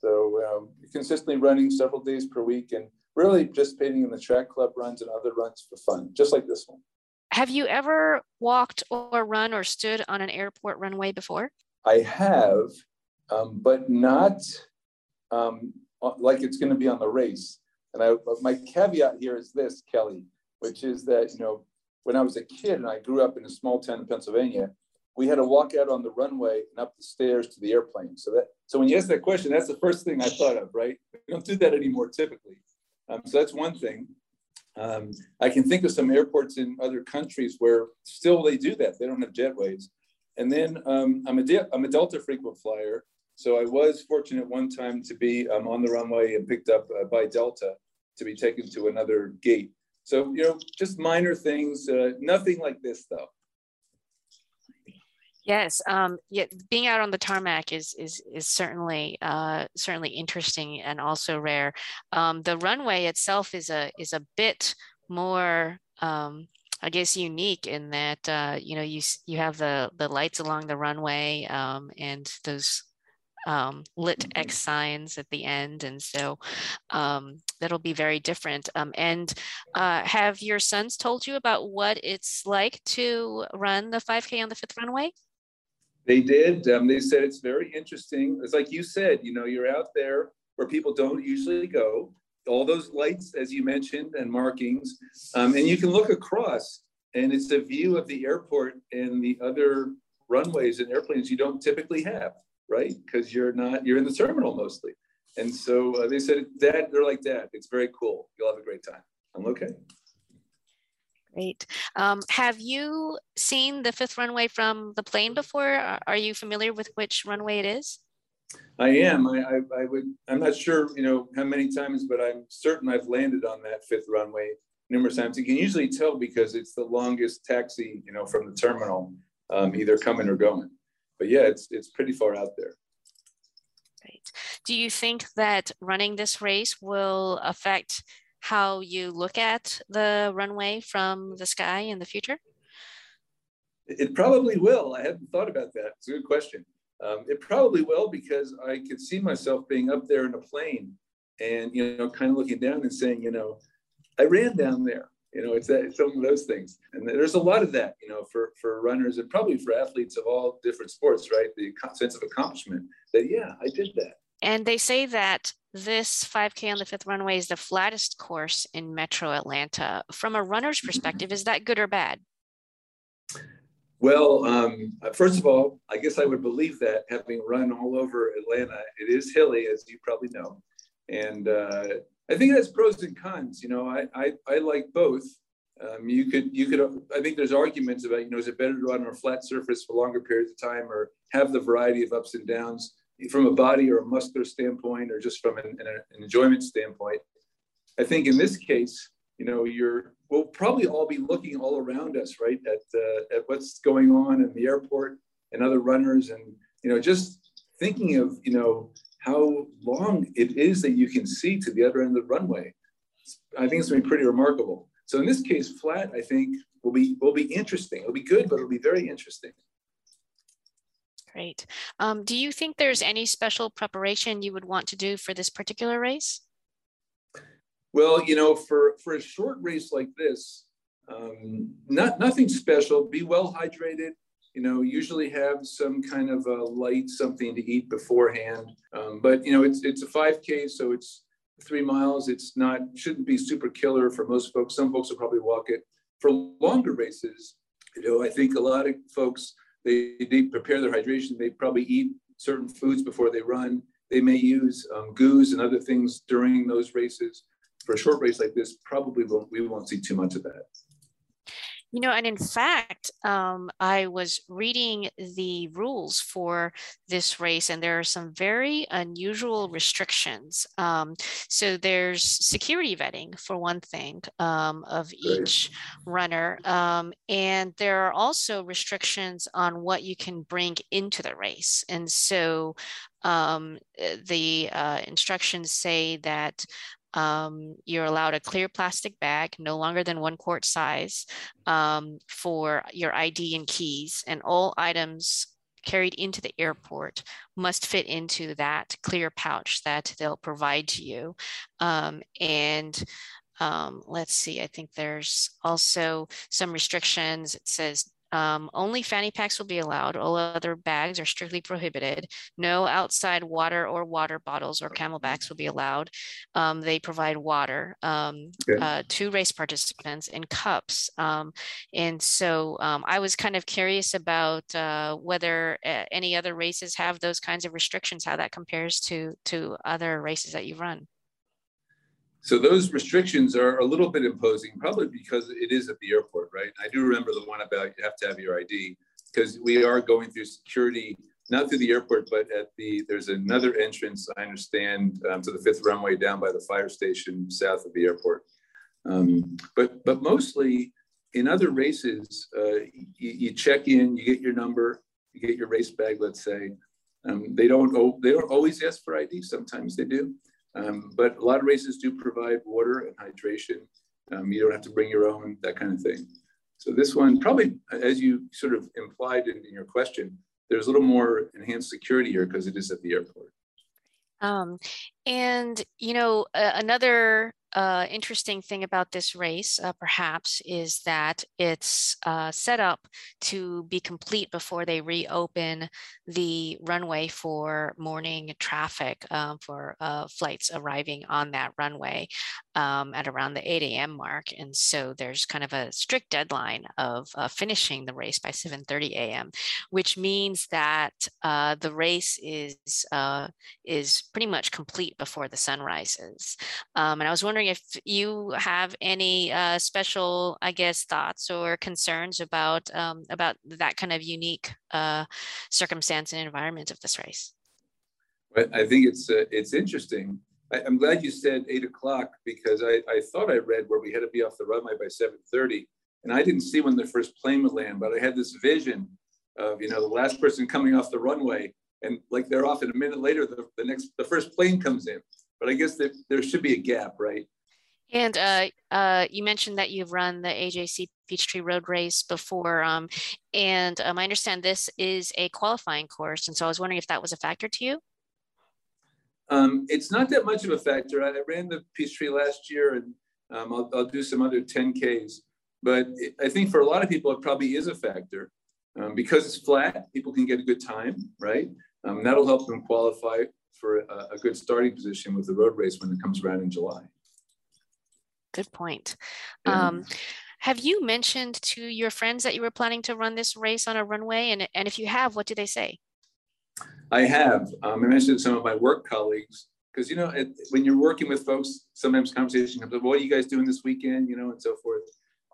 So um, consistently running several days per week and really participating in the track club runs and other runs for fun, just like this one. Have you ever walked or run or stood on an airport runway before? I have, um, but not um, like it's going to be on the race. And I, my caveat here is this, Kelly, which is that, you know, when I was a kid and I grew up in a small town in Pennsylvania, we had to walk out on the runway and up the stairs to the airplane. So that so when you ask that question, that's the first thing I thought of, right? We don't do that anymore typically. Um, so that's one thing. Um, I can think of some airports in other countries where still they do that. They don't have jetways. And then um, I'm, a de- I'm a Delta frequent flyer. So I was fortunate one time to be um, on the runway and picked up uh, by Delta to be taken to another gate. So, you know, just minor things, uh, nothing like this though. Yes, um, yeah, being out on the tarmac is is is certainly uh, certainly interesting and also rare. Um, the runway itself is a is a bit more, um, I guess, unique in that uh, you know you you have the the lights along the runway um, and those um, lit X signs at the end. And so um, that'll be very different. Um, and uh, have your sons told you about what it's like to run the 5K on the fifth runway? They did. Um, they said it's very interesting. It's like you said, you know, you're out there where people don't usually go. All those lights, as you mentioned, and markings, um, and you can look across, and it's a view of the airport and the other runways and airplanes you don't typically have right? Because you're not, you're in the terminal mostly. And so uh, they said, Dad, they're like, Dad, it's very cool. You'll have a great time. I'm okay. Great. Um, have you seen the fifth runway from the plane before? Are you familiar with which runway it is? I am. I, I, I, would. I'm not sure, you know, how many times, but I'm certain I've landed on that fifth runway numerous times. You can usually tell because it's the longest taxi, you know, from the terminal, um, either coming or going but yeah, it's it's pretty far out there. Great. Do you think that running this race will affect how you look at the runway from the sky in the future? It probably will. I hadn't thought about that. It's a good question. Um, it probably will because I could see myself being up there in a plane and, you know, kind of looking down and saying, you know, I ran down there. You know, it's, that, it's some of those things. And there's a lot of that, you know, for, for runners and probably for athletes of all different sports, right? The sense of accomplishment that, yeah, I did that. And they say that this 5K on the fifth runway is the flattest course in metro Atlanta. From a runner's mm-hmm. perspective, is that good or bad? Well, um, first of all, I guess I would believe that having run all over Atlanta, it is hilly, as you probably know. And uh, I think that's pros and cons. You know, I I, I like both. Um, you could you could I think there's arguments about you know is it better to run on a flat surface for longer periods of time or have the variety of ups and downs from a body or a muscular standpoint or just from an, an enjoyment standpoint. I think in this case, you know, you're we'll probably all be looking all around us, right, at uh, at what's going on in the airport and other runners, and you know, just thinking of you know how long it is that you can see to the other end of the runway. I think it's going to be pretty remarkable. So in this case, flat, I think will be will be interesting. It'll be good, but it'll be very interesting. Great. Um, do you think there's any special preparation you would want to do for this particular race? Well, you know, for for a short race like this, um, not nothing special. Be well hydrated you know, usually have some kind of a light something to eat beforehand. Um, but you know, it's it's a 5K, so it's three miles. It's not shouldn't be super killer for most folks. Some folks will probably walk it. For longer races, you know, I think a lot of folks they they prepare their hydration. They probably eat certain foods before they run. They may use um, and other things during those races. For a short race like this, probably won't, we won't see too much of that. You know, and in fact, um, I was reading the rules for this race, and there are some very unusual restrictions. Um, so there's security vetting for one thing um, of each runner, um, and there are also restrictions on what you can bring into the race. And so um, eh, the uh, instructions say that um, you're allowed a clear plastic bag, no longer than one quart size, um, for your ID and keys, and all items carried into the airport must fit into that clear pouch that they'll provide to you. Um, and um, let's see, I think there's also some restrictions. It says um, only fanny packs will be allowed. All other bags are strictly prohibited. No outside water or water bottles or CamelBaks will be allowed. Um, they provide water um, okay. uh, to race participants in cups. Um, and so um, I was kind of curious about uh, whether uh, any other races have those kinds of restrictions, how that compares to, to other races that you run. So those restrictions are a little bit imposing, probably because it is at the airport, right? I do remember the one about you have to have your ID because we are going through security, not through the airport, but at the, there's another entrance, I understand, um, to the fifth runway down by the fire station south of the airport. Um, but but mostly in other races, uh, you, you, check in, you get your number, you get your race bag, let's say. Um, they don't they don't always ask for ID. Sometimes they do, um, but a lot of races do provide water and hydration. Um, you don't have to bring your own, that kind of thing. So this one probably, as you sort of implied in, in your question, there's a little more enhanced security here because it is at the airport. Um, and you know, uh, another uh, interesting thing about this race, uh, perhaps, is that it's uh, set up to be complete before they reopen the runway for morning traffic um, for uh, flights arriving on that runway um, at around the 8 a.m. mark. And so there's kind of a strict deadline of uh, finishing the race by 7:30 a.m., which means that uh, the race is is pretty much complete before the sun rises. Um, and I was wondering if you have any uh, special, I guess, thoughts or concerns about um, about that kind of unique uh, circumstance and environment of this race. I think it's uh, it's interesting. I, am glad you said eight o'clock because I, I thought I read where we had to be off the runway by seven thirty, and I didn't see when the first plane would land, but I had this vision of you know the last person coming off the runway and like they're off and a minute later the, the next the first plane comes in but i guess that there should be a gap right and uh, uh, you mentioned that you've run the AJC Peachtree Road Race before, um, and um, I understand this is a qualifying course, and so I was wondering if that was a factor to you. Um, it's not that much of a factor. I ran the Peachtree last year, and um, I'll, I'll, do some other 10Ks, but I think for a lot of people, it probably is a factor. Um, because it's flat, people can get a good time, right? Um, that'll help them qualify for a, a, good starting position with the road race when it comes around in July. Good point. Yeah. Um, have you mentioned to your friends that you were planning to run this race on a runway? And, and if you have, what do they say? I have. Um, I mentioned some of my work colleagues because you know it, when you're working with folks, sometimes conversation comes up. What are you guys doing this weekend? You know, and so forth.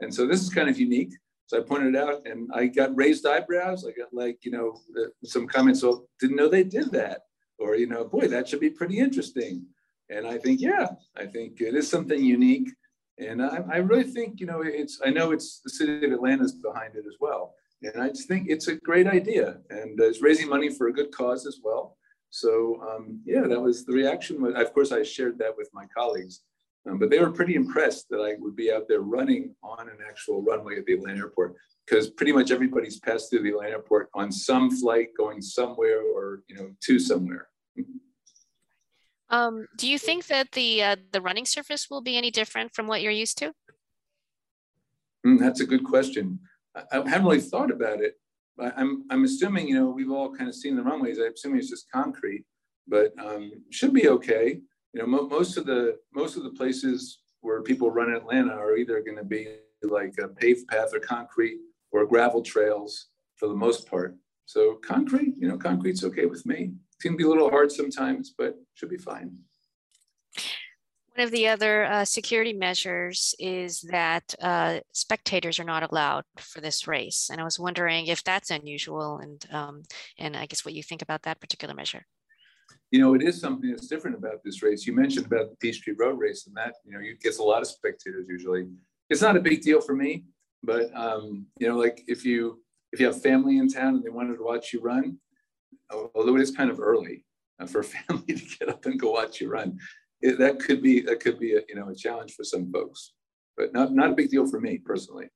And so this is kind of unique. So I pointed it out, and I got raised eyebrows. I got like you know some comments. So didn't know they did that, or you know, boy, that should be pretty interesting. And I think, yeah, I think it is something unique. And I, I really think, you know, it's, I know it's the city of Atlanta's behind it as well. And I just think it's a great idea and it's raising money for a good cause as well. So um, yeah, that was the reaction. Of course, I shared that with my colleagues, um, but they were pretty impressed that I would be out there running on an actual runway at the Atlanta airport because pretty much everybody's passed through the Atlanta airport on some flight going somewhere or, you know, to somewhere. Um, do you think that the uh, the running surface will be any different from what you're used to? Mm, that's a good question. I, I, haven't really thought about it. But I'm I'm assuming you know we've all kind of seen the runways. I'm assuming it's just concrete, but um, should be okay. You know, mo- most of the most of the places where people run in Atlanta are either going to be like a paved path or concrete or gravel trails for the most part. So concrete, you know, concrete's okay with me. It can be a little hard sometimes, but should be fine. One of the other uh, security measures is that uh, spectators are not allowed for this race. And I was wondering if that's unusual and, um, and I guess what you think about that particular measure. You know, it is something that's different about this race. You mentioned about the Peachtree Road race and that, you know, you gets a lot of spectators usually. It's not a big deal for me, but, um, you know, like if you, if you have family in town and they wanted to watch you run, although it is kind of early uh, for family to get up and go watch you run, it, that could be that could be a you know a challenge for some folks, but not not a big deal for me personally.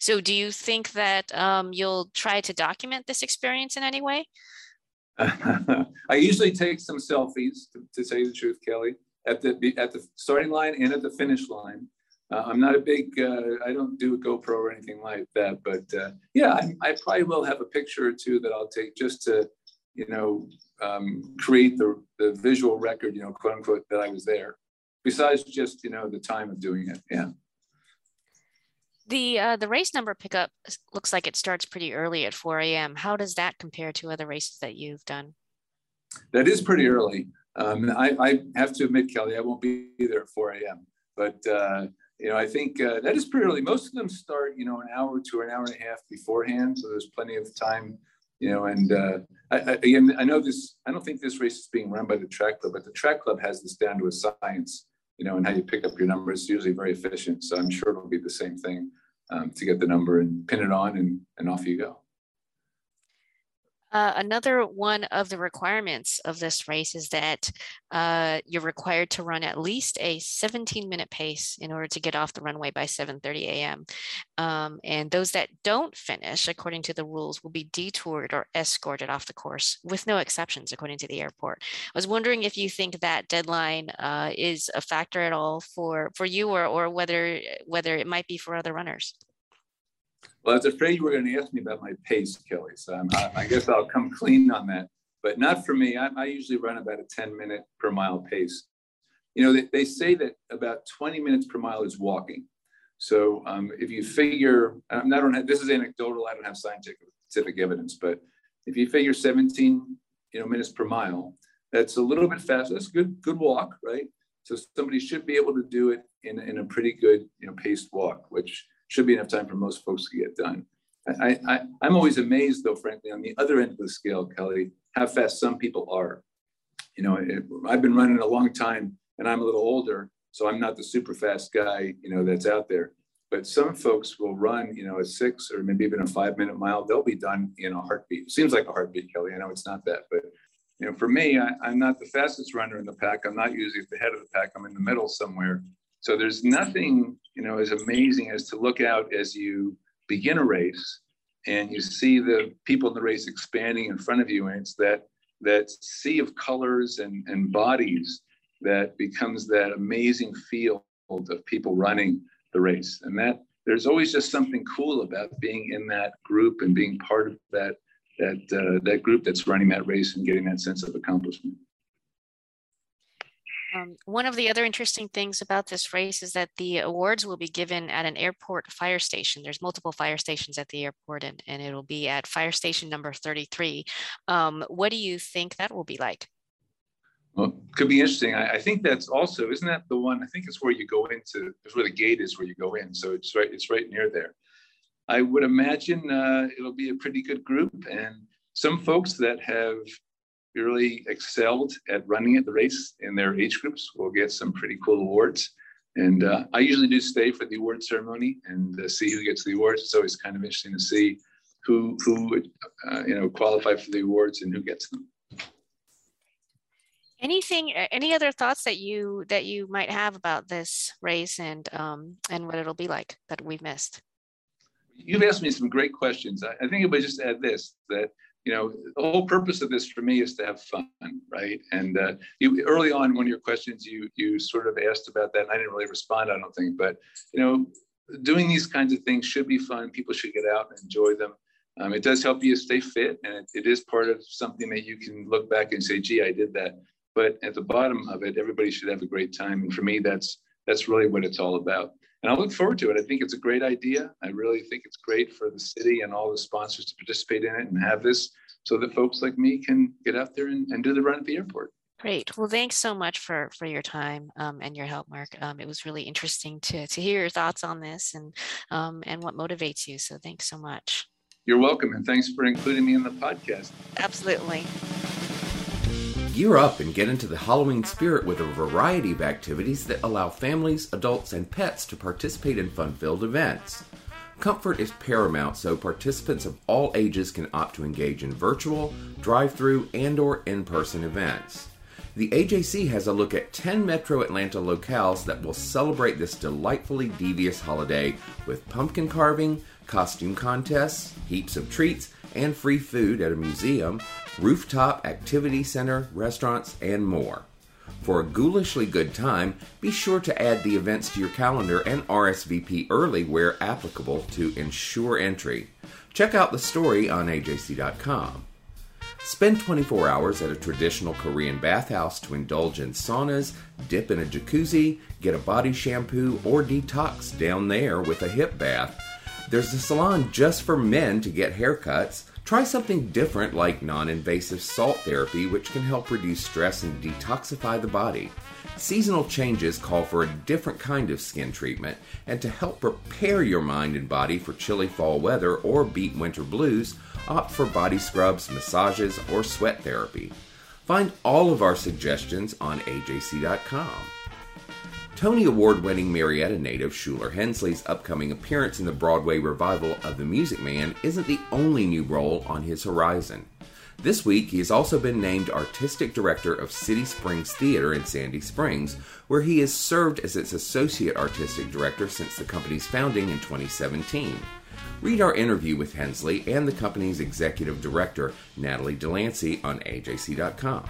So, do you think that um, you'll try to document this experience in any way? I usually take some selfies, to, to tell you the truth, Kelly, at the at the starting line and at the finish line. Uh, I'm not a big, uh, I don't do a GoPro or anything like that, but uh, yeah, I, I, probably will have a picture or two that I'll take just to, you know, um, create the, the visual record, you know, quote unquote, that I was there. Besides just, you know, the time of doing it. Yeah. The uh, the race number pickup looks like it starts pretty early at 4 a.m. How does that compare to other races that you've done? That is pretty early. Um, I, I, have to admit, Kelly, I won't be there at 4 a.m. But uh, you know, I think uh, that is pretty early. Most of them start, you know, an hour to an hour and a half beforehand, so there's plenty of time, you know. And uh, I, I, again, I know this. I don't think this race is being run by the track club, but the track club has this down to a science. you know, and how you pick up your number is usually very efficient. So I'm sure it'll be the same thing um, to get the number and pin it on and, and off you go. Uh, another one of the requirements of this race is that uh, you're required to run at least a 17 minute pace in order to get off the runway by 7.30 a.m. Um, and those that don't finish according to the rules will be detoured or escorted off the course with no exceptions according to the airport. I was wondering if you think that deadline uh, is a factor at all for, for you or, or whether, whether it might be for other runners. Well, I was afraid you were going to ask me about my pace, Kelly. So I'm, i guess I'll come clean on that. But not for me. I, I, usually run about a 10 minute per mile pace. You know, they, they say that about 20 minutes per mile is walking. So um, if you figure, um, I don't have, this is anecdotal. I don't have scientific evidence, but if you figure 17, you know, minutes per mile, that's a little bit faster. That's good, good walk, right? So somebody should be able to do it in, in a pretty good, you know, paced walk, which should be enough time for most folks to get done. I, I, I'm always amazed, though, frankly, on the other end of the scale, Kelly, how fast some people are. You know, it, I've been running a long time and I'm a little older, so I'm not the super fast guy, you know, that's out there. But some folks will run, you know, a six or maybe even a five minute mile. They'll be done in a heartbeat. It seems like a heartbeat, Kelly. I know it's not that, but you know, for me, I, am not the fastest runner in the pack. I'm not usually at the head of the pack. I'm in the middle somewhere. So there's nothing, you know, as amazing as to look out as you begin a race and you see the people in the race expanding in front of you. And it's that that sea of colors and, and bodies that becomes that amazing field of people running the race. And that there's always just something cool about being in that group and being part of that that uh, that group that's running that race and getting that sense of accomplishment. Um, one of the other interesting things about this race is that the awards will be given at an airport fire station. There's multiple fire stations at the airport, and, and it'll be at fire station number 33. Um, what do you think that will be like? Well, could be interesting. I, I, think that's also isn't that the one? I think it's where you go into. It's where the gate is where you go in. So it's right. It's right near there. I would imagine uh, it'll be a pretty good group, and some folks that have really excelled at running at the race in their age groups will get some pretty cool awards. And uh, I usually do stay for the award ceremony and uh, see who gets the awards. It's always kind of interesting to see who who uh, you know qualify for the awards and who gets them. Anything, any other thoughts that you that you might have about this race and um, and what it'll be like that we've missed? You've asked me some great questions. I, I think if would just add this that you know, the whole purpose of this for me is to have fun, right? And uh, you, early on, one of your questions, you you sort of asked about that, and I didn't really respond. I don't think, but you know, doing these kinds of things should be fun. People should get out and enjoy them. Um, it does help you stay fit, and it, it is part of something that you can look back and say, "Gee, I did that." But at the bottom of it, everybody should have a great time, and for me, that's that's really what it's all about and I look forward to it. I think it's a great idea. I really think it's great for the city and all the sponsors to participate in it and have this so that folks like me can get out there and, and do the run at the airport. Great. Well, thanks so much for for your time um, and your help, Mark. Um, it was really interesting to to hear your thoughts on this and um, and what motivates you. So thanks so much. You're welcome, and thanks for including me in the podcast. Absolutely. Gear up and get into the Halloween spirit with a variety of activities that allow families, adults, and pets to participate in fun filled events. Comfort is paramount, so participants of all ages can opt to engage in virtual, drive-through, and or in-person events. The AJC has a look at 10 Metro Atlanta locales that will celebrate this delightfully devious holiday with pumpkin carving, costume contests, heaps of treats, and free food at a museum, rooftop activity center, restaurants, and more. For a ghoulishly good time, be sure to add the events to your calendar and RSVP early where applicable to ensure entry. Check out the story on AJC.com. Spend 24 hours at a traditional Korean bathhouse to indulge in saunas, dip in a jacuzzi, get a body shampoo, or detox down there with a hip bath. There's a salon just for men to get haircuts Try something different like non invasive salt therapy, which can help reduce stress and detoxify the body. Seasonal changes call for a different kind of skin treatment, and to help prepare your mind and body for chilly fall weather or beat winter blues, opt for body scrubs, massages, or sweat therapy. Find all of our suggestions on ajc.com. Tony Award winning Marietta native Shuler Hensley's upcoming appearance in the Broadway revival of The Music Man isn't the only new role on his horizon. This week, he has also been named Artistic Director of City Springs Theater in Sandy Springs, where he has served as its Associate Artistic Director since the company's founding in 2017. Read our interview with Hensley and the company's Executive Director, Natalie Delancey, on AJC.com.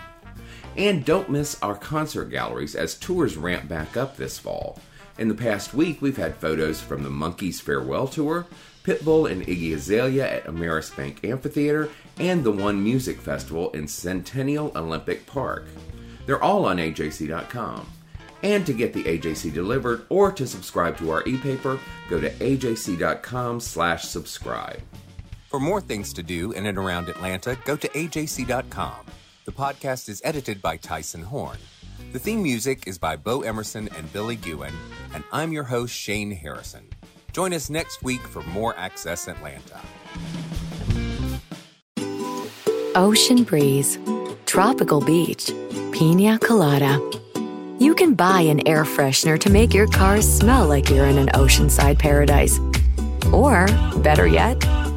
And don't miss our concert galleries as tours ramp back up this fall. In the past week, we've had photos from the Monkees Farewell Tour, Pitbull and Iggy Azalea at Ameris Bank Amphitheater, and the One Music Festival in Centennial Olympic Park. They're all on AJC.com. And to get the AJC delivered or to subscribe to our e-paper, go to ajc.com slash subscribe. For more things to do in and around Atlanta, go to ajc.com. The podcast is edited by Tyson Horne. The theme music is by Bo Emerson and Billy Gewen, and I'm your host, Shane Harrison. Join us next week for more Access Atlanta. Ocean breeze, tropical beach, pina colada. You can buy an air freshener to make your car smell like you're in an oceanside paradise. Or, better yet,